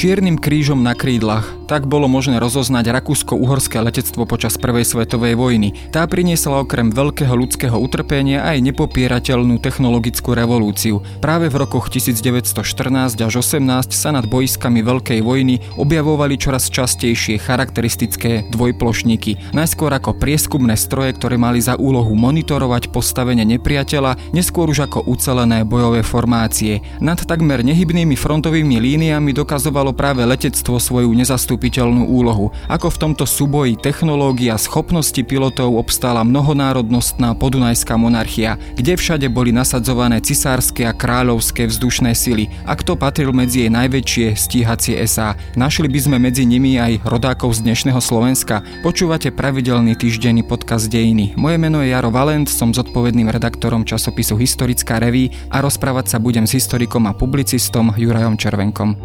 Čiernym krížom na krídlach. Tak bolo možné rozoznať rakúsko-uhorské letectvo počas Prvej svetovej vojny. Tá priniesla okrem veľkého ľudského utrpenia aj nepopierateľnú technologickú revolúciu. Práve v rokoch 1914 až 18 sa nad boiskami Veľkej vojny objavovali čoraz častejšie charakteristické dvojplošníky. Najskôr ako prieskumné stroje, ktoré mali za úlohu monitorovať postavenie nepriateľa, neskôr už ako ucelené bojové formácie. Nad takmer nehybnými frontovými líniami dokazoval zohrávalo práve letectvo svoju nezastupiteľnú úlohu. Ako v tomto súboji technológia schopnosti pilotov obstála mnohonárodnostná podunajská monarchia, kde všade boli nasadzované cisárske a kráľovské vzdušné sily. A kto patril medzi jej najväčšie stíhacie SA? Našli by sme medzi nimi aj rodákov z dnešného Slovenska. Počúvate pravidelný týždenný podcast Dejiny. Moje meno je Jaro Valent, som zodpovedným redaktorom časopisu Historická reví a rozprávať sa budem s historikom a publicistom Jurajom Červenkom.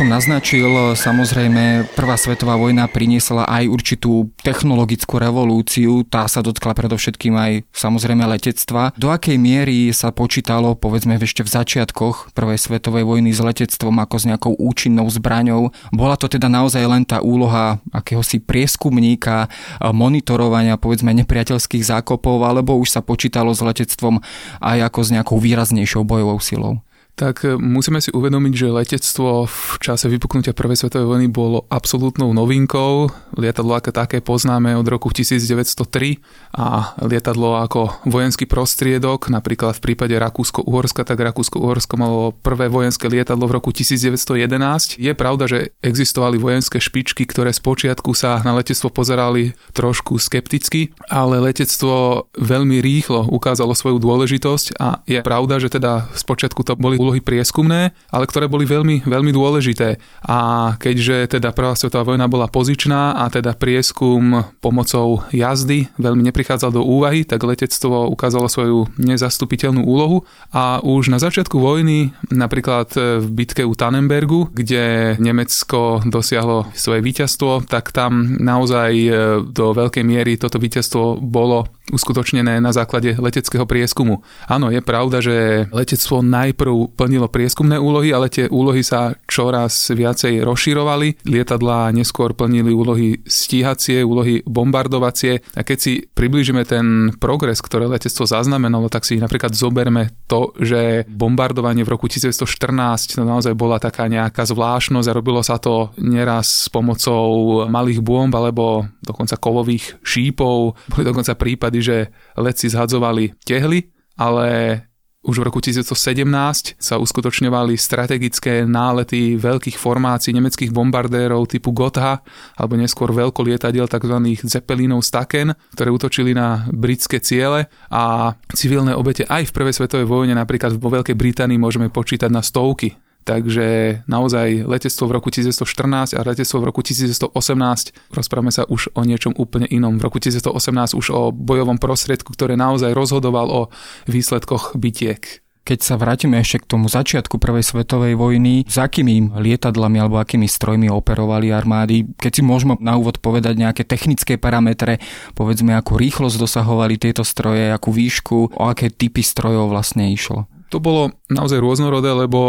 Som naznačil, samozrejme Prvá svetová vojna priniesla aj určitú technologickú revolúciu, tá sa dotkla predovšetkým aj samozrejme letectva. Do akej miery sa počítalo, povedzme ešte v začiatkoch Prvej svetovej vojny s letectvom ako s nejakou účinnou zbraňou? Bola to teda naozaj len tá úloha akéhosi prieskumníka, monitorovania povedzme nepriateľských zákopov, alebo už sa počítalo s letectvom aj ako s nejakou výraznejšou bojovou silou? Tak e, musíme si uvedomiť, že letectvo v čase vypuknutia Prvej svetovej vojny bolo absolútnou novinkou. Lietadlo ako také poznáme od roku 1903 a lietadlo ako vojenský prostriedok, napríklad v prípade Rakúsko-Uhorska, tak Rakúsko-Uhorsko malo prvé vojenské lietadlo v roku 1911. Je pravda, že existovali vojenské špičky, ktoré spočiatku sa na letectvo pozerali trošku skepticky, ale letectvo veľmi rýchlo ukázalo svoju dôležitosť a je pravda, že teda spočiatku to boli úlohy prieskumné, ale ktoré boli veľmi, veľmi dôležité. A keďže teda Prvá svetová vojna bola pozičná a teda prieskum pomocou jazdy veľmi neprichádzal do úvahy, tak letectvo ukázalo svoju nezastupiteľnú úlohu a už na začiatku vojny, napríklad v bitke u Tannenbergu, kde Nemecko dosiahlo svoje víťazstvo, tak tam naozaj e, do veľkej miery toto víťazstvo bolo uskutočnené na základe leteckého prieskumu. Áno, je pravda, že letectvo najprv plnilo prieskumné úlohy, ale tie úlohy sa čoraz viacej rozširovali. Lietadlá neskôr plnili úlohy stíhacie, úlohy bombardovacie. A keď si priblížime ten progres, ktoré letectvo zaznamenalo, tak si napríklad zoberme to, že bombardovanie v roku 1914 to naozaj bola taká nejaká zvláštnosť a robilo sa to neraz s pomocou malých bomb alebo dokonca kovových šípov. Boli dokonca prípady, že letci zhadzovali tehly, ale už v roku 1917 sa uskutočňovali strategické nálety veľkých formácií nemeckých bombardérov typu Gotha alebo neskôr veľkolietadiel tzv. Zeppelinov Staken, ktoré utočili na britské ciele a civilné obete aj v prvej svetovej vojne napríklad vo Veľkej Británii môžeme počítať na stovky. Takže naozaj letectvo v roku 1914 a letectvo v roku 1918, rozprávame sa už o niečom úplne inom. V roku 1918 už o bojovom prostriedku, ktoré naozaj rozhodoval o výsledkoch bitiek. Keď sa vrátime ešte k tomu začiatku Prvej svetovej vojny, s akými lietadlami alebo akými strojmi operovali armády? Keď si môžeme na úvod povedať nejaké technické parametre, povedzme akú rýchlosť dosahovali tieto stroje, akú výšku, o aké typy strojov vlastne išlo? To bolo naozaj rôznorodé, lebo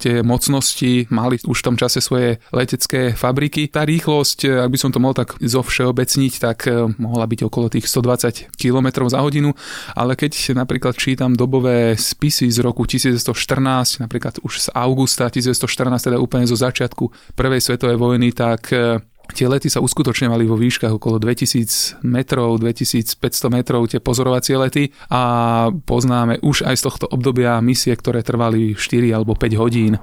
tie mocnosti mali už v tom čase svoje letecké fabriky. Tá rýchlosť, ak by som to mohol tak zo všeobecniť, tak eh, mohla byť okolo tých 120 km za hodinu, ale keď napríklad čítam dobové spisy z roku 1914, napríklad už z augusta 1914, teda úplne zo začiatku Prvej svetovej vojny, tak eh, Tie lety sa uskutočňovali vo výškach okolo 2000 metrov, 2500 metrov, tie pozorovacie lety a poznáme už aj z tohto obdobia misie, ktoré trvali 4 alebo 5 hodín.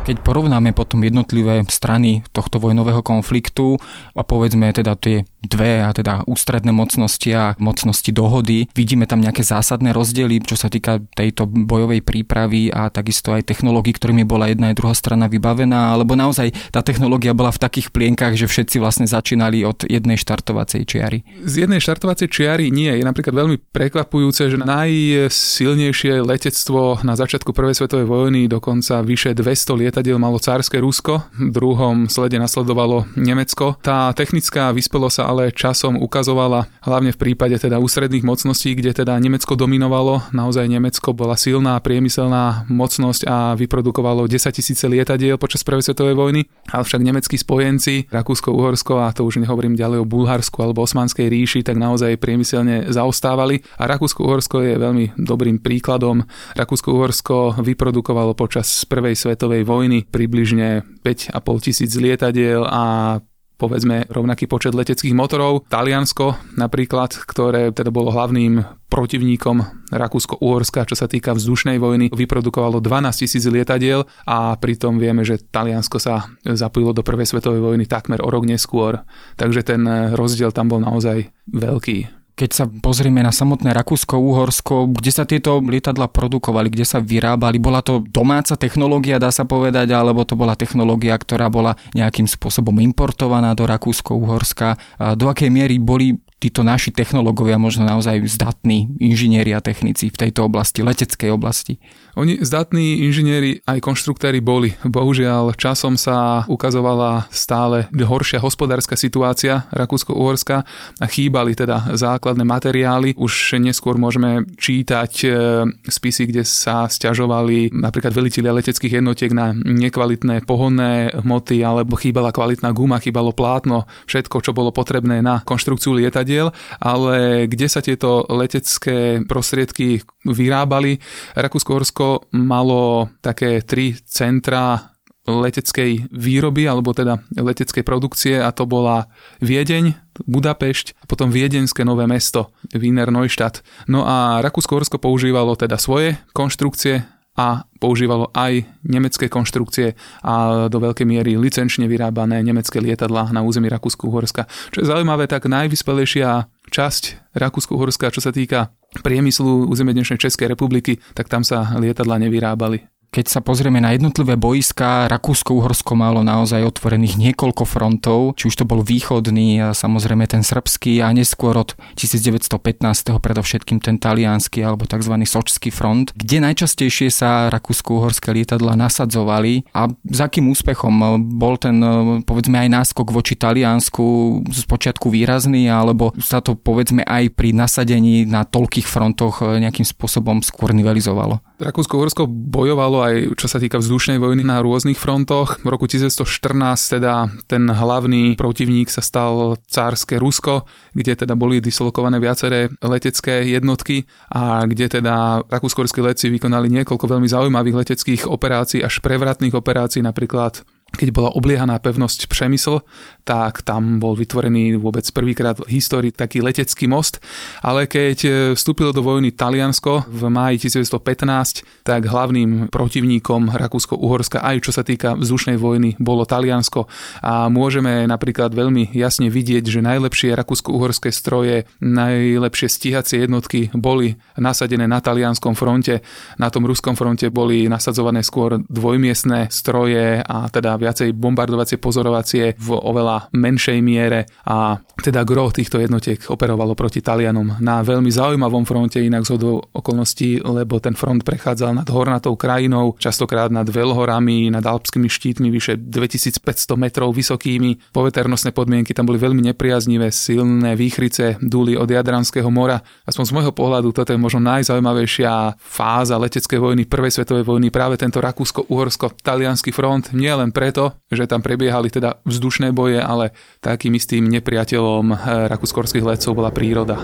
Keď porovnáme potom jednotlivé strany tohto vojnového konfliktu a povedzme teda tie dve, a teda ústredné mocnosti a mocnosti dohody. Vidíme tam nejaké zásadné rozdiely, čo sa týka tejto bojovej prípravy a takisto aj technológií, ktorými bola jedna aj druhá strana vybavená, alebo naozaj tá technológia bola v takých plienkach, že všetci vlastne začínali od jednej štartovacej čiary. Z jednej štartovacej čiary nie. Je napríklad veľmi prekvapujúce, že najsilnejšie letectvo na začiatku prvej svetovej vojny, dokonca vyše 200 lietadiel malo cárske Rusko, v druhom slede nasledovalo Nemecko. Tá technická vyspelosť sa ale časom ukazovala, hlavne v prípade teda ústredných mocností, kde teda Nemecko dominovalo. Naozaj Nemecko bola silná priemyselná mocnosť a vyprodukovalo 10 tisíce lietadiel počas prvej svetovej vojny. Ale však nemeckí spojenci, Rakúsko, Uhorsko a to už nehovorím ďalej o Bulharsku alebo Osmanskej ríši, tak naozaj priemyselne zaostávali. A Rakúsko-Uhorsko je veľmi dobrým príkladom. Rakúsko-Uhorsko vyprodukovalo počas prvej svetovej vojny približne 5,5 tisíc lietadiel a povedzme rovnaký počet leteckých motorov. Taliansko napríklad, ktoré teda bolo hlavným protivníkom Rakúsko-Uhorska, čo sa týka vzdušnej vojny, vyprodukovalo 12 tisíc lietadiel a pritom vieme, že Taliansko sa zapojilo do prvej svetovej vojny takmer o rok neskôr. Takže ten rozdiel tam bol naozaj veľký keď sa pozrieme na samotné Rakúsko-Uhorsko, kde sa tieto lietadla produkovali, kde sa vyrábali, bola to domáca technológia, dá sa povedať, alebo to bola technológia, ktorá bola nejakým spôsobom importovaná do Rakúsko-Uhorska. Do akej miery boli títo naši technológovia možno naozaj zdatní inžinieri a technici v tejto oblasti, leteckej oblasti? Oni zdatní inžinieri aj konštruktéri boli. Bohužiaľ, časom sa ukazovala stále horšia hospodárska situácia Rakúsko-Uhorska a chýbali teda základné materiály. Už neskôr môžeme čítať e, spisy, kde sa stiažovali napríklad veliteľia leteckých jednotiek na nekvalitné pohonné hmoty alebo chýbala kvalitná guma, chýbalo plátno, všetko, čo bolo potrebné na konštrukciu lietadiel lietadiel, ale kde sa tieto letecké prostriedky vyrábali. Rakúsko-Horsko malo také tri centra leteckej výroby, alebo teda leteckej produkcie a to bola Viedeň, Budapešť a potom Viedenské nové mesto, Wiener Neustadt. No a Rakúsko-Horsko používalo teda svoje konštrukcie a používalo aj nemecké konštrukcie a do veľkej miery licenčne vyrábané nemecké lietadlá na území Rakúsko-Uhorska. Čo je zaujímavé, tak najvyspelejšia časť Rakúsko-Uhorska, čo sa týka priemyslu územie dnešnej Českej republiky, tak tam sa lietadla nevyrábali. Keď sa pozrieme na jednotlivé boiska, Rakúsko-Uhorsko malo naozaj otvorených niekoľko frontov, či už to bol východný, a samozrejme ten srbský a neskôr od 1915. predovšetkým ten talianský alebo tzv. sočský front, kde najčastejšie sa rakúsko-uhorské lietadla nasadzovali a za akým úspechom bol ten povedzme aj náskok voči Taliansku z počiatku výrazný, alebo sa to povedzme aj pri nasadení na toľkých frontoch nejakým spôsobom skôr nivelizovalo? Rakúsko-Uhorsko bojovalo aj čo sa týka vzdušnej vojny na rôznych frontoch. V roku 1914 teda ten hlavný protivník sa stal cárske Rusko, kde teda boli dislokované viaceré letecké jednotky a kde teda rakúsko-uhorskí letci vykonali niekoľko veľmi zaujímavých leteckých operácií až prevratných operácií, napríklad keď bola obliehaná pevnosť Přemysl, tak tam bol vytvorený vôbec prvýkrát v histórii taký letecký most, ale keď e, vstúpilo do vojny Taliansko v máji 1915, tak hlavným protivníkom Rakúsko-Uhorska aj čo sa týka vzdušnej vojny bolo Taliansko. A môžeme napríklad veľmi jasne vidieť, že najlepšie rakúsko-uhorské stroje, najlepšie stíhacie jednotky boli nasadené na talianskom fronte, na tom ruskom fronte boli nasadzované skôr dvojmiestné stroje a teda viacej bombardovacie, pozorovacie v oveľa menšej miere a teda gro týchto jednotiek operovalo proti Talianom na veľmi zaujímavom fronte, inak z okolností, lebo ten front prechádzal nad hornatou krajinou, častokrát nad veľhorami, nad alpskými štítmi vyše 2500 metrov vysokými. Poveternostné podmienky tam boli veľmi nepriaznivé, silné výchrice dúli od Jadranského mora. Aspoň z môjho pohľadu toto je možno najzaujímavejšia fáza leteckej vojny, prvej svetovej vojny, práve tento Rakúsko-Uhorsko-Talianský front, nie len pre preto, že tam prebiehali teda vzdušné boje, ale takým istým nepriateľom eh, rakúskorských letcov bola príroda.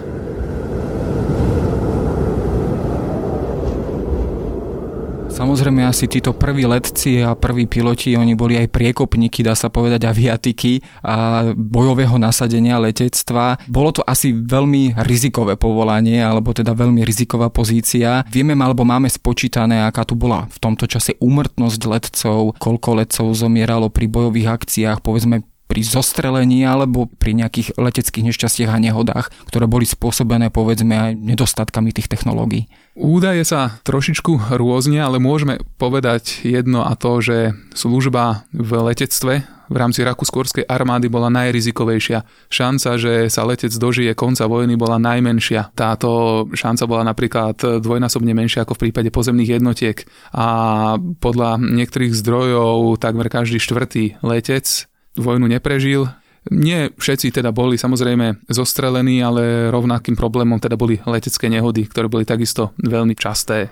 Samozrejme asi títo prví letci a prví piloti, oni boli aj priekopníky, dá sa povedať, aviatiky a bojového nasadenia letectva. Bolo to asi veľmi rizikové povolanie, alebo teda veľmi riziková pozícia. Vieme alebo máme spočítané, aká tu bola v tomto čase úmrtnosť letcov, koľko letcov zomieralo pri bojových akciách, povedzme pri zostrelení alebo pri nejakých leteckých nešťastiach a nehodách, ktoré boli spôsobené povedzme aj nedostatkami tých technológií. Údaje sa trošičku rôzne, ale môžeme povedať jedno a to, že služba v letectve v rámci rakúsko armády bola najrizikovejšia. Šanca, že sa letec dožije konca vojny bola najmenšia. Táto šanca bola napríklad dvojnásobne menšia ako v prípade pozemných jednotiek a podľa niektorých zdrojov takmer každý štvrtý letec vojnu neprežil, nie všetci teda boli samozrejme zostrelení, ale rovnakým problémom teda boli letecké nehody, ktoré boli takisto veľmi časté.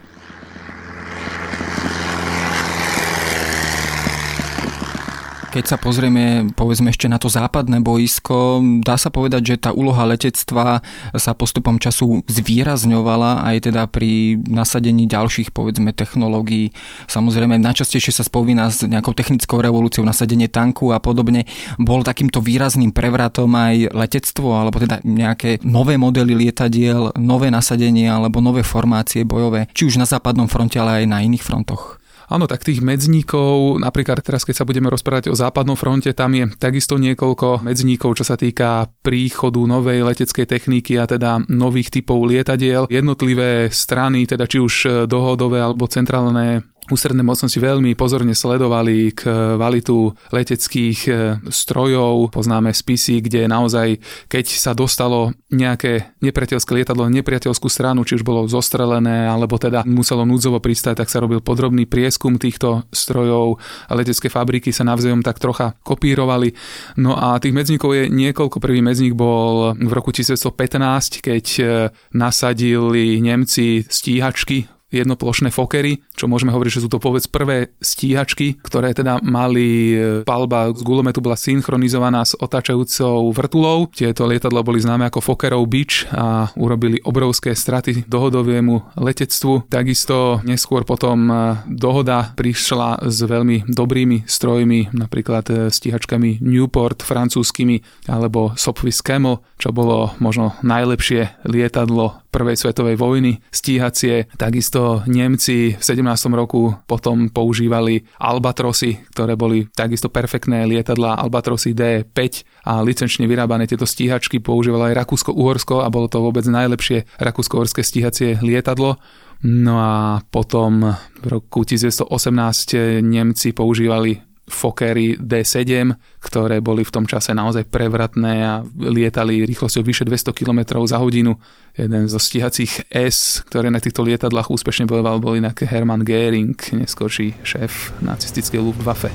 Keď sa pozrieme povedzme ešte na to západné boisko, dá sa povedať, že tá úloha letectva sa postupom času zvýrazňovala aj teda pri nasadení ďalších povedzme technológií. Samozrejme najčastejšie sa spomína s nejakou technickou revolúciou nasadenie tanku a podobne. Bol takýmto výrazným prevratom aj letectvo alebo teda nejaké nové modely lietadiel, nové nasadenie alebo nové formácie bojové, či už na západnom fronte, ale aj na iných frontoch. Áno, tak tých medzníkov, napríklad teraz, keď sa budeme rozprávať o západnom fronte, tam je takisto niekoľko medzníkov, čo sa týka príchodu novej leteckej techniky a teda nových typov lietadiel. Jednotlivé strany, teda či už dohodové alebo centrálne Ústredné mocnosti veľmi pozorne sledovali kvalitu leteckých e, strojov, poznáme spisy, kde naozaj, keď sa dostalo nejaké nepriateľské lietadlo na nepriateľskú stranu, či už bolo zostrelené, alebo teda muselo núdzovo pristať, tak sa robil podrobný prieskum týchto strojov letecké fabriky sa navzájom tak trocha kopírovali. No a tých medzníkov je niekoľko. Prvý medzník bol v roku 1915, keď e, nasadili Nemci stíhačky jednoplošné fokery, čo môžeme hovoriť, že sú to povedz prvé stíhačky, ktoré teda mali e, palba z gulometu bola synchronizovaná s otáčajúcou vrtulou. Tieto lietadla boli známe ako Fokerov Beach a urobili obrovské straty dohodovému letectvu. Takisto neskôr potom e, dohoda prišla s veľmi dobrými strojmi, napríklad e, stíhačkami Newport francúzskými alebo Sopwith Camel, čo bolo možno najlepšie lietadlo prvej svetovej vojny, stíhacie. Takisto Nemci v 17. roku potom používali Albatrosy, ktoré boli takisto perfektné lietadla Albatrosy D5 a licenčne vyrábané tieto stíhačky používalo aj Rakúsko-Uhorsko a bolo to vôbec najlepšie rakúsko-uhorské stíhacie lietadlo. No a potom v roku 1918 Nemci používali Fokery D7, ktoré boli v tom čase naozaj prevratné a lietali rýchlosťou vyše 200 km za hodinu. Jeden zo stíhacích S, ktoré na týchto lietadlách úspešne bojoval, bol inak Hermann Göring, neskôrší šéf nacistickej Luftwaffe.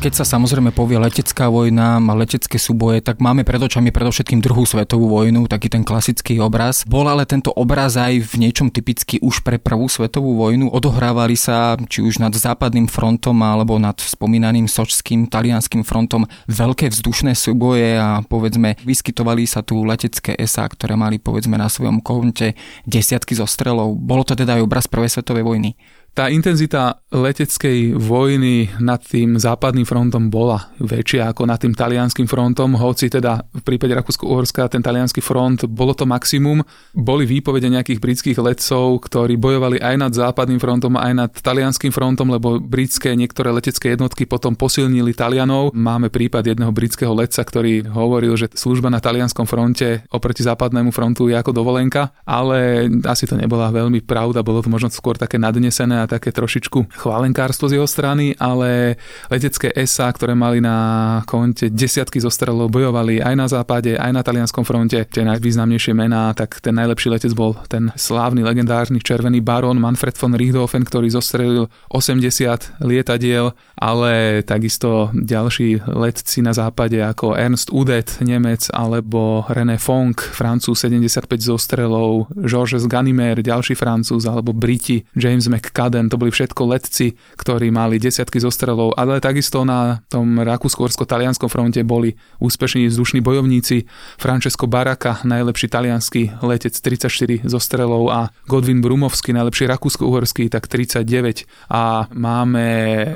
Keď sa samozrejme povie letecká vojna letecké súboje, tak máme pred očami predovšetkým druhú svetovú vojnu, taký ten klasický obraz. Bol ale tento obraz aj v niečom typicky už pre prvú svetovú vojnu. Odohrávali sa či už nad západným frontom alebo nad spomínaným sočským talianským frontom veľké vzdušné súboje a povedzme vyskytovali sa tu letecké SA, ktoré mali povedzme na svojom konte desiatky zostrelov. Bolo to teda aj obraz prvej svetovej vojny. Tá intenzita leteckej vojny nad tým západným frontom bola väčšia ako nad tým talianským frontom, hoci teda v prípade Rakúsko-Uhorska ten talianský front bolo to maximum. Boli výpovede nejakých britských letcov, ktorí bojovali aj nad západným frontom, aj nad talianským frontom, lebo britské niektoré letecké jednotky potom posilnili Talianov. Máme prípad jedného britského letca, ktorý hovoril, že služba na talianskom fronte oproti západnému frontu je ako dovolenka, ale asi to nebola veľmi pravda, bolo to možno skôr také nadnesené a také trošičku chválenkárstvo z jeho strany, ale letecké SA, ktoré mali na konte desiatky zostrelov, bojovali aj na západe, aj na talianskom fronte. Tie najvýznamnejšie mená, tak ten najlepší letec bol ten slávny legendárny červený barón Manfred von Richthofen, ktorý zostrelil 80 lietadiel, ale takisto ďalší letci na západe ako Ernst Udet, Nemec, alebo René Fonk, Francúz 75 zostrelov, Georges Ganimer, ďalší Francúz, alebo Briti, James McCann Baden, to boli všetko letci, ktorí mali desiatky zostrelov, ale takisto na tom rakúsko-talianskom fronte boli úspešní vzdušní bojovníci. Francesco Baraka, najlepší talianský letec 34 zostrelov a Godwin Brumovský, najlepší rakúsko-uhorský, tak 39. A máme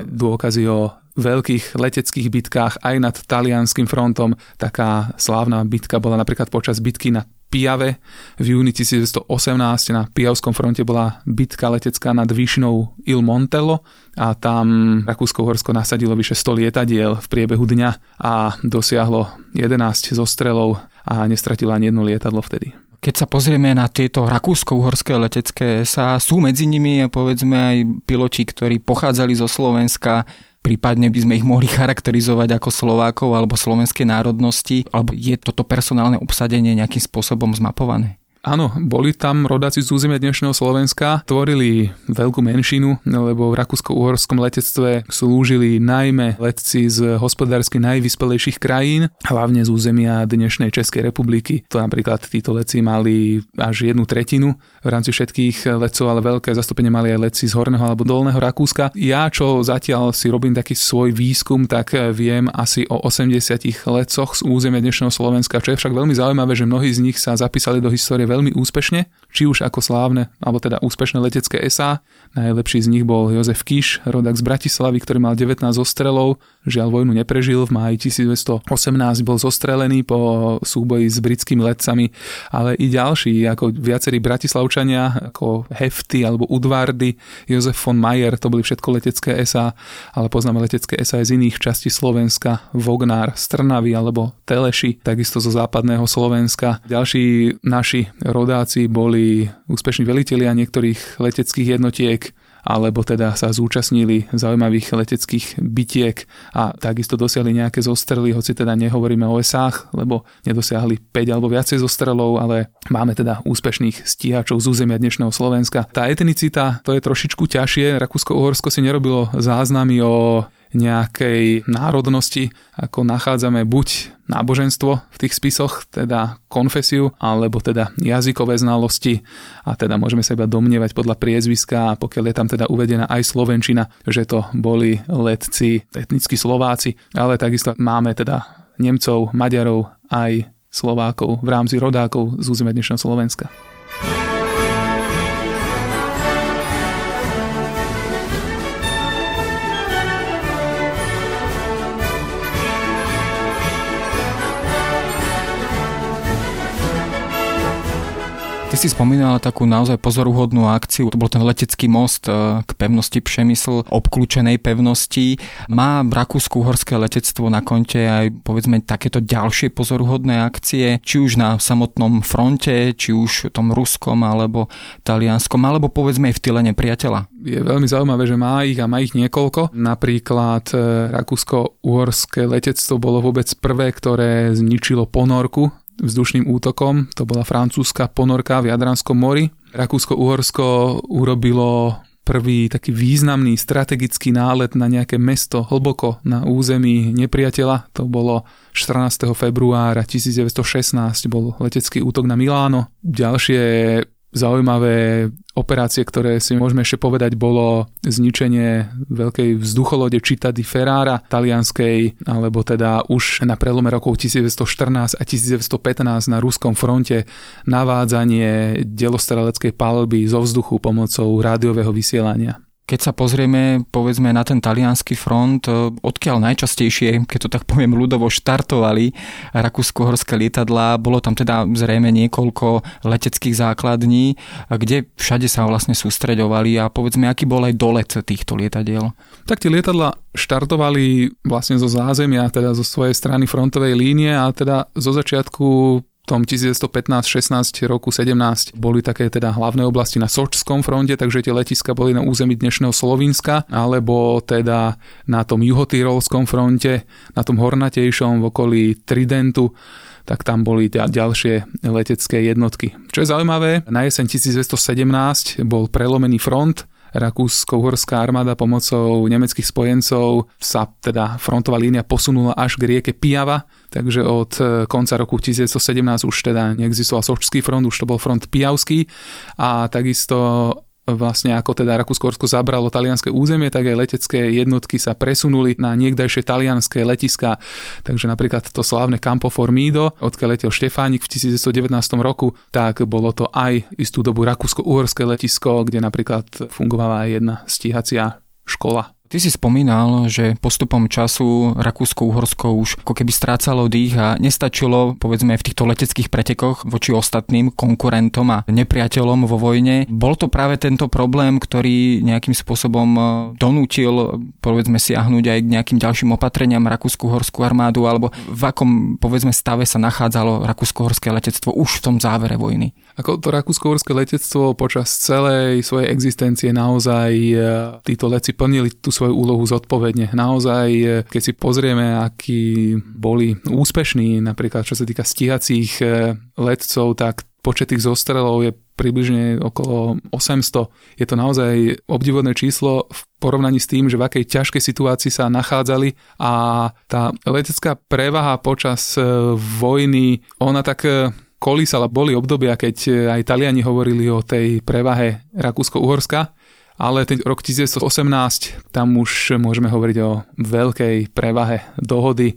dôkazy o veľkých leteckých bitkách aj nad talianským frontom. Taká slávna bitka bola napríklad počas bitky na Piave v júni 1918 na Pijavskom fronte bola bitka letecká nad výšnou Il Montello a tam Rakúsko-Horsko nasadilo vyše 100 lietadiel v priebehu dňa a dosiahlo 11 zostrelov a nestratilo ani jedno lietadlo vtedy. Keď sa pozrieme na tieto rakúsko-uhorské letecké sa sú medzi nimi povedzme aj piloti, ktorí pochádzali zo Slovenska, prípadne by sme ich mohli charakterizovať ako Slovákov alebo slovenskej národnosti, alebo je toto personálne obsadenie nejakým spôsobom zmapované? Áno, boli tam rodáci z územia dnešného Slovenska, tvorili veľkú menšinu, lebo v rakúsko-uhorskom letectve slúžili najmä letci z hospodársky najvyspelejších krajín, hlavne z územia dnešnej Českej republiky. To napríklad títo leci mali až jednu tretinu v rámci všetkých letcov, ale veľké zastúpenie mali aj leci z Horného alebo Dolného Rakúska. Ja, čo zatiaľ si robím taký svoj výskum, tak viem asi o 80 lecoch z územia dnešného Slovenska, čo je však veľmi zaujímavé, že mnohí z nich sa zapísali do histórie veľmi úspešne, či už ako slávne, alebo teda úspešné letecké SA. Najlepší z nich bol Jozef Kiš, rodak z Bratislavy, ktorý mal 19 ostrelov, žiaľ vojnu neprežil, v máji 1918 bol zostrelený po súboji s britskými letcami, ale i ďalší, ako viacerí bratislavčania, ako Hefty alebo Udvardy, Jozef von Mayer, to boli všetko letecké SA, ale poznáme letecké SA aj z iných častí Slovenska, Vognár, Strnavy alebo Teleši, takisto zo západného Slovenska. Ďalší naši rodáci boli úspešní velitelia niektorých leteckých jednotiek, alebo teda sa zúčastnili zaujímavých leteckých bitiek a takisto dosiahli nejaké zostrely, hoci teda nehovoríme o esách, lebo nedosiahli 5 alebo viacej zostrelov, ale máme teda úspešných stíhačov z územia dnešného Slovenska. Tá etnicita, to je trošičku ťažšie. Rakúsko-Uhorsko si nerobilo záznamy o nejakej národnosti, ako nachádzame buď náboženstvo v tých spisoch, teda konfesiu, alebo teda jazykové znalosti a teda môžeme sa iba domnievať podľa priezviska pokiaľ je tam teda uvedená aj Slovenčina, že to boli letci, etnickí Slováci, ale takisto máme teda Nemcov, Maďarov aj Slovákov v rámci rodákov z územia dnešného Slovenska. Ty si spomínala takú naozaj pozoruhodnú akciu, to bol ten letecký most e, k pevnosti Přemysl, obklúčenej pevnosti. Má Rakúsku-Horské letectvo na konte aj povedzme takéto ďalšie pozoruhodné akcie, či už na samotnom fronte, či už tom ruskom alebo talianskom, alebo povedzme aj v tyle nepriateľa? Je veľmi zaujímavé, že má ich a má ich niekoľko. Napríklad e, Rakúsko-Uhorské letectvo bolo vôbec prvé, ktoré zničilo ponorku vzdušným útokom. To bola francúzska ponorka v Jadranskom mori. Rakúsko-Uhorsko urobilo prvý taký významný strategický nálet na nejaké mesto hlboko na území nepriateľa. To bolo 14. februára 1916, bol letecký útok na Miláno. Ďalšie zaujímavé operácie, ktoré si môžeme ešte povedať, bolo zničenie veľkej vzducholode Città Ferrara talianskej, alebo teda už na prelome rokov 1914 a 1915 na ruskom fronte navádzanie delostreleckej palby zo vzduchu pomocou rádiového vysielania. Keď sa pozrieme povedzme na ten talianský front, e, odkiaľ najčastejšie, keď to tak poviem ľudovo, štartovali rakúsko-horské lietadlá, bolo tam teda zrejme niekoľko leteckých základní, kde všade sa vlastne sústreďovali a povedzme, aký bol aj dolet týchto lietadiel. Tak tie lietadla štartovali vlastne zo zázemia, teda zo svojej strany frontovej línie a teda zo začiatku tom 1915-16 roku 17 boli také teda hlavné oblasti na Sočskom fronte, takže tie letiska boli na území dnešného Slovinska, alebo teda na tom juhotyrolskom fronte, na tom hornatejšom v okolí Tridentu tak tam boli ďalšie letecké jednotky. Čo je zaujímavé, na jeseň 1917 bol prelomený front, Rakúsko-Uhorská armáda pomocou nemeckých spojencov sa teda frontová línia posunula až k rieke Piava, takže od e, konca roku 1917 už teda neexistoval Sočský front, už to bol front Pijavský a takisto vlastne ako teda Rakúsko-Horsko zabralo talianské územie, tak aj letecké jednotky sa presunuli na niekdajšie talianské letiska. Takže napríklad to slávne Campo Formido, odkiaľ letel Štefánik v 1919 roku, tak bolo to aj istú dobu Rakúsko-Uhorské letisko, kde napríklad fungovala aj jedna stíhacia škola Ty si spomínal, že postupom času Rakúsko-Uhorsko už ako keby strácalo dých a nestačilo, povedzme, v týchto leteckých pretekoch voči ostatným konkurentom a nepriateľom vo vojne. Bol to práve tento problém, ktorý nejakým spôsobom e, donútil, povedzme, siahnuť aj k nejakým ďalším opatreniam Rakúsko-Uhorskú armádu, alebo v akom, povedzme, stave sa nachádzalo Rakúsko-Uhorské letectvo už v tom závere vojny? Ako to Rakúsko-Uhorské letectvo počas celej svojej existencie naozaj e, títo leci plnili tú svoju úlohu zodpovedne. Naozaj, e, keď si pozrieme, akí boli úspešní, napríklad čo sa týka stíhacích e, letcov, tak počet tých zostrelov je približne okolo 800. Je to naozaj obdivodné číslo v porovnaní s tým, že v akej ťažkej situácii sa nachádzali a tá letecká prevaha počas vojny, ona tak kolísala. Boli obdobia, keď aj Taliani hovorili o tej prevahe Rakúsko-Uhorska, ale ten rok 1918, tam už môžeme hovoriť o veľkej prevahe dohody,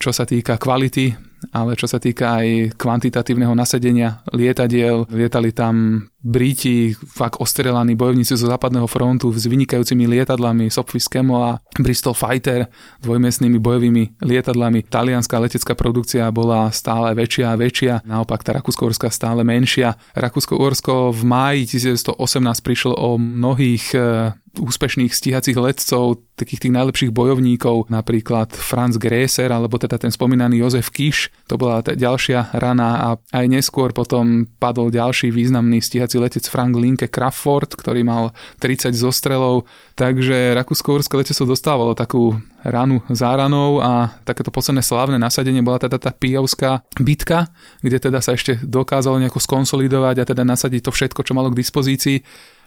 čo sa týka kvality, ale čo sa týka aj kvantitatívneho nasadenia lietadiel, lietali tam Briti, fakt ostrelaní bojovníci zo západného frontu s vynikajúcimi lietadlami Sopwith a Bristol Fighter, dvojmiestnými bojovými lietadlami. Talianská letecká produkcia bola stále väčšia a väčšia, naopak tá rakúsko stále menšia. Rakúsko-Uhorsko v máji 1918 prišlo o mnohých eh, úspešných stíhacích letcov, takých tých najlepších bojovníkov, napríklad Franz Gräser, alebo teda ten spomínaný Jozef Kiš, to bola tá ďalšia rana a aj neskôr potom padol ďalší významný stíhací letec Frank Linke Crawford, ktorý mal 30 zostrelov, takže Rakúsko-Uhorské letectvo dostávalo takú ranu za ranou a takéto posledné slávne nasadenie bola teda tá Pijavská bitka, kde teda sa ešte dokázalo nejako skonsolidovať a teda nasadiť to všetko, čo malo k dispozícii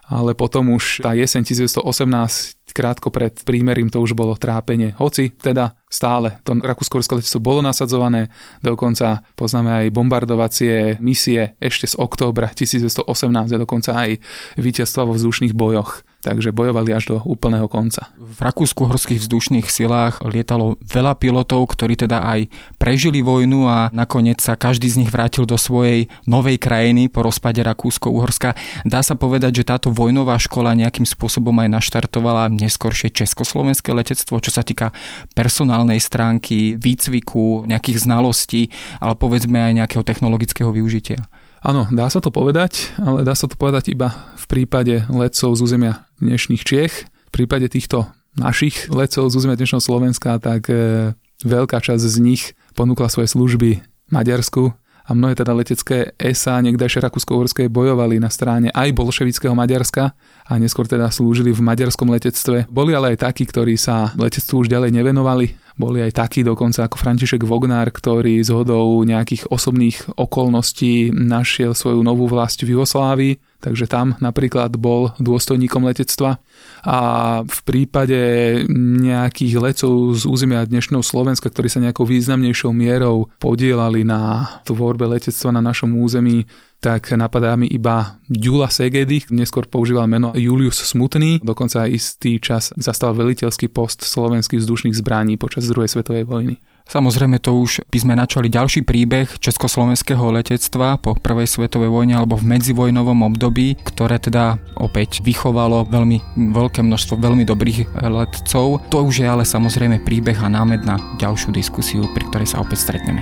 ale potom už tá jeseň 1918 krátko pred prímerím to už bolo trápenie. Hoci teda stále to rakúsko letectvo bolo nasadzované, dokonca poznáme aj bombardovacie misie ešte z októbra 1918 a dokonca aj víťazstva vo vzdušných bojoch takže bojovali až do úplného konca. V rakúsko-horských vzdušných silách lietalo veľa pilotov, ktorí teda aj prežili vojnu a nakoniec sa každý z nich vrátil do svojej novej krajiny po rozpade Rakúsko-Uhorska. Dá sa povedať, že táto vojnová škola nejakým spôsobom aj naštartovala neskoršie československé letectvo, čo sa týka personálnej stránky, výcviku, nejakých znalostí, ale povedzme aj nejakého technologického využitia. Áno, dá sa to povedať, ale dá sa to povedať iba v prípade letcov z územia dnešných Čiech. V prípade týchto našich letcov z územia dnešného Slovenska, tak e, veľká časť z nich ponúkla svoje služby Maďarsku a mnohé teda letecké ESA, niekdajšie rakúsko-uhorské, bojovali na strane aj bolševického Maďarska a neskôr teda slúžili v maďarskom letectve. Boli ale aj takí, ktorí sa letectvu už ďalej nevenovali boli aj takí dokonca ako František Vognár, ktorý z hodou nejakých osobných okolností našiel svoju novú vlast v Jugoslávii, takže tam napríklad bol dôstojníkom letectva. A v prípade nejakých lecov z územia dnešného Slovenska, ktorí sa nejakou významnejšou mierou podielali na tvorbe letectva na našom území, tak napadá mi iba Ďula Segedy, neskôr používal meno Julius Smutný, dokonca aj istý čas zastal veliteľský post slovenských vzdušných zbraní počas druhej svetovej vojny. Samozrejme to už by sme načali ďalší príbeh československého letectva po prvej svetovej vojne alebo v medzivojnovom období, ktoré teda opäť vychovalo veľmi veľké množstvo veľmi dobrých letcov. To už je ale samozrejme príbeh a námed na ďalšiu diskusiu, pri ktorej sa opäť stretneme.